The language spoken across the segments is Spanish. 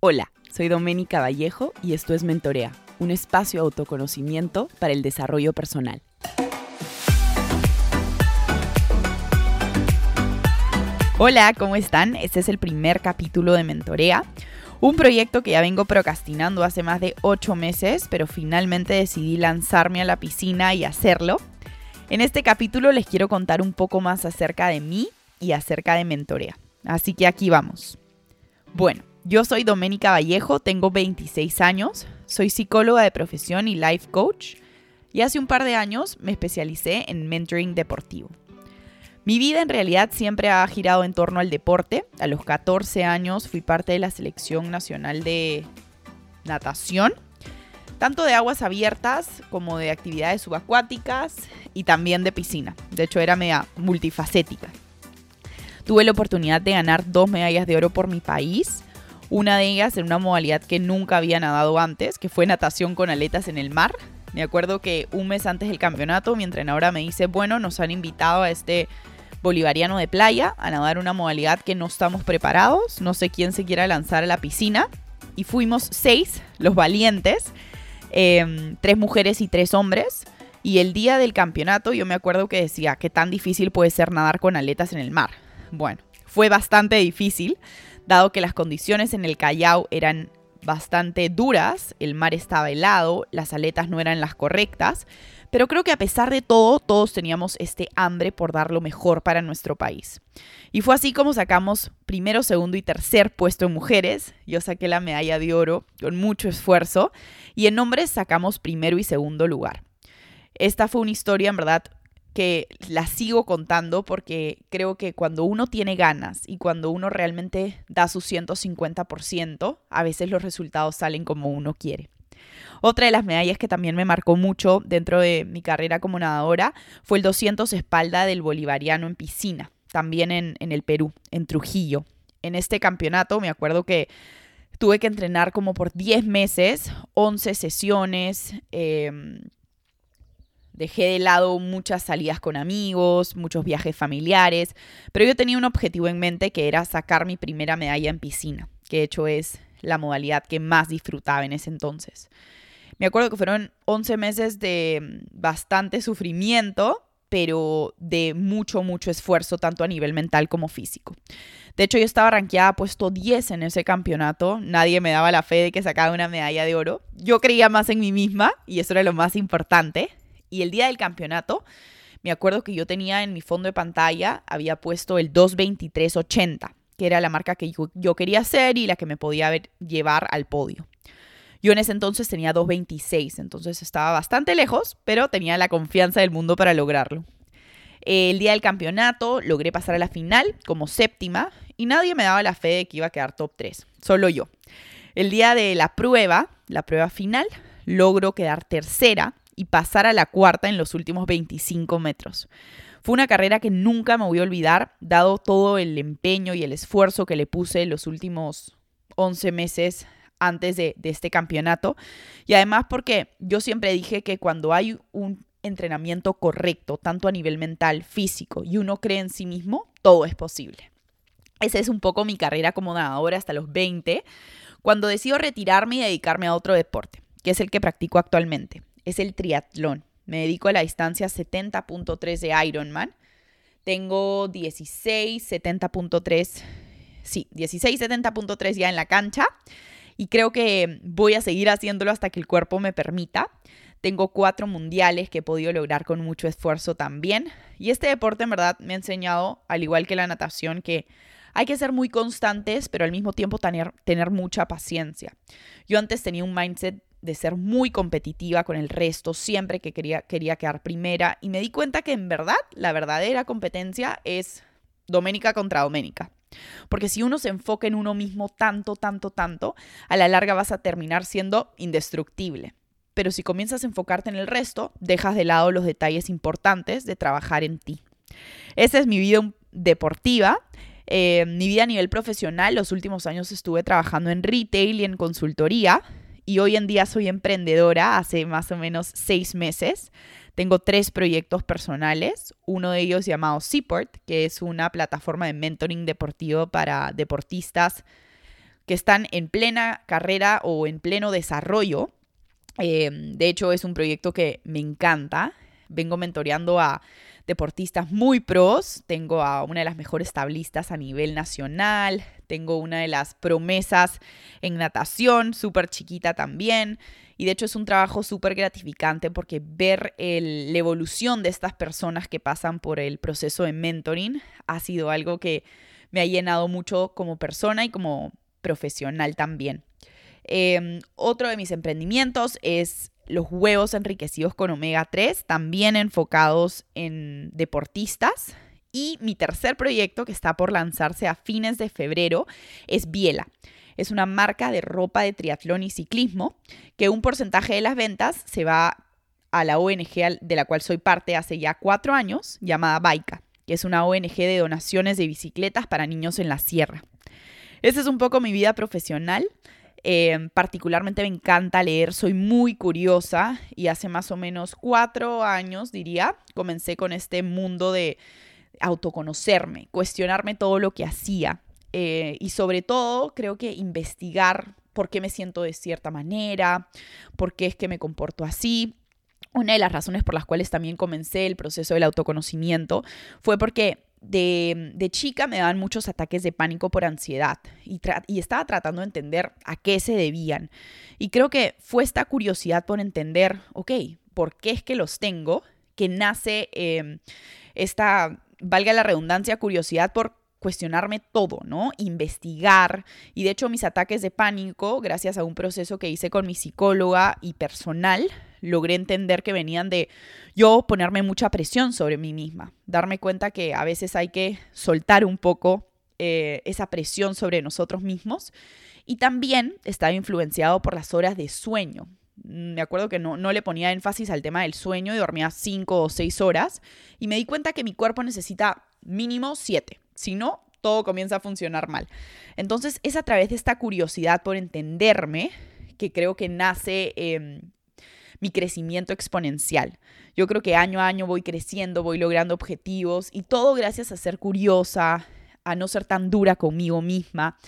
Hola, soy Doménica Vallejo y esto es Mentorea, un espacio de autoconocimiento para el desarrollo personal. Hola, ¿cómo están? Este es el primer capítulo de Mentorea, un proyecto que ya vengo procrastinando hace más de 8 meses, pero finalmente decidí lanzarme a la piscina y hacerlo. En este capítulo les quiero contar un poco más acerca de mí y acerca de Mentorea. Así que aquí vamos. Bueno, yo soy Doménica Vallejo, tengo 26 años, soy psicóloga de profesión y life coach y hace un par de años me especialicé en mentoring deportivo. Mi vida en realidad siempre ha girado en torno al deporte. A los 14 años fui parte de la selección nacional de natación, tanto de aguas abiertas como de actividades subacuáticas y también de piscina. De hecho era media multifacética. Tuve la oportunidad de ganar dos medallas de oro por mi país una de ellas en una modalidad que nunca había nadado antes, que fue natación con aletas en el mar. Me acuerdo que un mes antes del campeonato mi entrenadora me dice, bueno, nos han invitado a este bolivariano de playa a nadar una modalidad que no estamos preparados, no sé quién se quiera lanzar a la piscina. Y fuimos seis, los valientes, em, tres mujeres y tres hombres. Y el día del campeonato yo me acuerdo que decía, ¿qué tan difícil puede ser nadar con aletas en el mar? Bueno, fue bastante difícil dado que las condiciones en el Callao eran bastante duras, el mar estaba helado, las aletas no eran las correctas, pero creo que a pesar de todo, todos teníamos este hambre por dar lo mejor para nuestro país. Y fue así como sacamos primero, segundo y tercer puesto en mujeres. Yo saqué la medalla de oro con mucho esfuerzo y en hombres sacamos primero y segundo lugar. Esta fue una historia en verdad que la sigo contando porque creo que cuando uno tiene ganas y cuando uno realmente da su 150%, a veces los resultados salen como uno quiere. Otra de las medallas que también me marcó mucho dentro de mi carrera como nadadora fue el 200 espalda del bolivariano en piscina, también en, el Perú, en Trujillo. En este campeonato me acuerdo que tuve que entrenar como por 10 meses, 11 sesiones. Eh, Dejé de lado muchas salidas con amigos, muchos viajes familiares, pero yo tenía un objetivo en mente que era sacar mi primera medalla en piscina, que de hecho es la modalidad que más disfrutaba en ese entonces. Me acuerdo que fueron 11 meses de mm, bastante sufrimiento, pero de mucho, mucho esfuerzo, tanto a nivel mental como físico. De hecho, yo estaba rankeada puesto 10 en ese campeonato. Nadie me daba la fe de que sacaba una medalla de oro. Yo creía más en mí misma y eso era lo más importante. Y el día del campeonato, me acuerdo que yo tenía en mi fondo de pantalla, había puesto el 22380, que era la marca que yo, quería hacer y la que me podía llevar al podio. Yo en ese entonces tenía 226, entonces estaba bastante lejos, pero tenía la confianza del mundo para lograrlo. El día del campeonato logré pasar a la final como séptima y nadie me daba la fe de que iba a quedar top 3, solo yo. El día de la prueba, la prueba final, logro quedar tercera y pasar a la cuarta en los últimos 25 metros. Fue una carrera que nunca me voy a olvidar, dado todo el empeño y el esfuerzo que le puse los últimos 11 meses antes de, de este campeonato. Y además porque yo siempre dije que cuando hay un entrenamiento correcto, tanto a nivel mental, físico, y uno cree en sí mismo, todo es posible. Esa es un poco mi carrera como nadadora hasta los 20, cuando decido retirarme y dedicarme a otro deporte, que es el que practico actualmente es el triatlón. Me dedico a la distancia 70.3 de Ironman. Tengo 16, 70.3, sí, 16, 70.3 ya en la cancha y creo que voy a seguir haciéndolo hasta que el cuerpo me permita. Tengo cuatro mundiales que he podido lograr con mucho esfuerzo también. Y este deporte en verdad me ha enseñado, al igual que la natación, que hay que ser muy constantes, pero al mismo tiempo tener, tener mucha paciencia. Yo antes tenía un mindset de ser muy competitiva con el resto, siempre que quería, quería quedar primera y me di cuenta que en verdad la verdadera competencia es Doménica contra Doménica. Porque si uno se enfoca en uno mismo tanto, tanto, tanto, a la larga vas a terminar siendo indestructible. Pero si comienzas a enfocarte en el resto, dejas de lado los detalles importantes de trabajar en ti. Esa es mi vida deportiva. Eh, mi vida a nivel profesional, los últimos años estuve trabajando en retail y en consultoría y hoy en día soy emprendedora hace más o menos seis meses. Tengo tres proyectos personales, uno de ellos llamado Seaport, que es una plataforma de mentoring deportivo para deportistas que están en plena carrera o en pleno desarrollo. Eh, de hecho, es un proyecto que me encanta. Vengo mentoreando a deportistas muy pros. Tengo a una de las mejores tablistas a nivel nacional. Tengo una de las promesas en natación, súper chiquita también. Y de hecho es un trabajo súper gratificante porque ver la evolución de estas personas que pasan por el proceso de mentoring ha sido algo que me ha llenado mucho como persona y como profesional también. Em, otro de mis emprendimientos es los huevos enriquecidos con omega 3, también enfocados en deportistas. Y mi tercer proyecto, que está por lanzarse a fines de febrero, es Biela. Es una marca de ropa de triatlón y ciclismo que un porcentaje de las ventas se va a la ONG de la cual soy parte hace ya cuatro años, llamada Baika, que es una ONG de donaciones de bicicletas para niños en la sierra. Esa es un poco mi vida profesional. Em, particularmente me encanta leer, soy muy curiosa y hace más o menos cuatro años, diría, comencé con este mundo de autoconocerme, cuestionarme todo lo que hacía eh, y sobre todo creo que investigar por qué me siento de cierta manera, por qué es que me comporto así. Una de las razones por las cuales también comencé el proceso del autoconocimiento fue porque de, chica me daban muchos ataques de pánico por ansiedad y, estaba tratando de entender a qué se debían. Y creo que fue esta curiosidad por entender, ok, ¿por qué es que los tengo? Que nace em, esta, valga la redundancia, curiosidad por cuestionarme todo, ¿no? Investigar. Y de hecho mis ataques de pánico, gracias a un proceso que hice con mi psicóloga y personal, logré entender que venían de yo ponerme mucha presión sobre mí misma, darme cuenta que a veces hay que soltar un poco eh, esa presión sobre nosotros mismos. Y también estaba influenciado por las horas de sueño. Me acuerdo que no, no le ponía énfasis al tema del sueño y dormía cinco o seis horas. Y me di cuenta que mi cuerpo necesita mínimo siete. Si no, todo comienza a funcionar mal. Entonces es a través de esta curiosidad por entenderme que creo que nace em, mi crecimiento exponencial. Yo creo que año a año voy creciendo, voy logrando objetivos y todo gracias a ser curiosa, a no ser tan dura conmigo misma.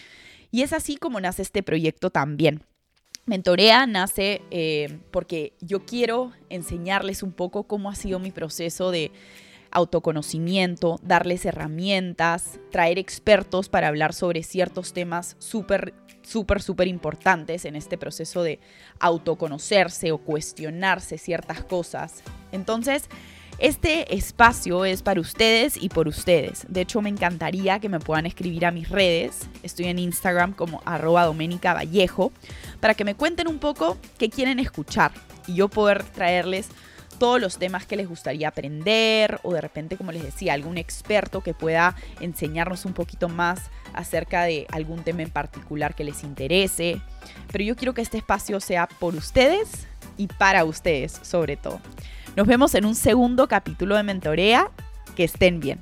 Y es así como nace este proyecto también. Mentorea nace eh, porque yo quiero enseñarles un poco cómo ha sido mi proceso de autoconocimiento, darles herramientas, traer expertos para hablar sobre ciertos temas súper súper, súper importantes en este proceso de autoconocerse o cuestionarse ciertas cosas. Entonces, este espacio es para ustedes y por ustedes. De hecho, me encantaría que me puedan escribir a mis redes. Estoy en Instagram como arroba Doménica Vallejo para que me cuenten un poco qué quieren escuchar y yo poder traerles todos los temas que les gustaría aprender o de repente, como les decía, algún experto que pueda enseñarnos un poquito más acerca de algún tema en particular que les interese. Pero yo quiero que este espacio sea por ustedes y para ustedes sobre todo. Nos vemos en un segundo capítulo de Mentorea. Que estén bien.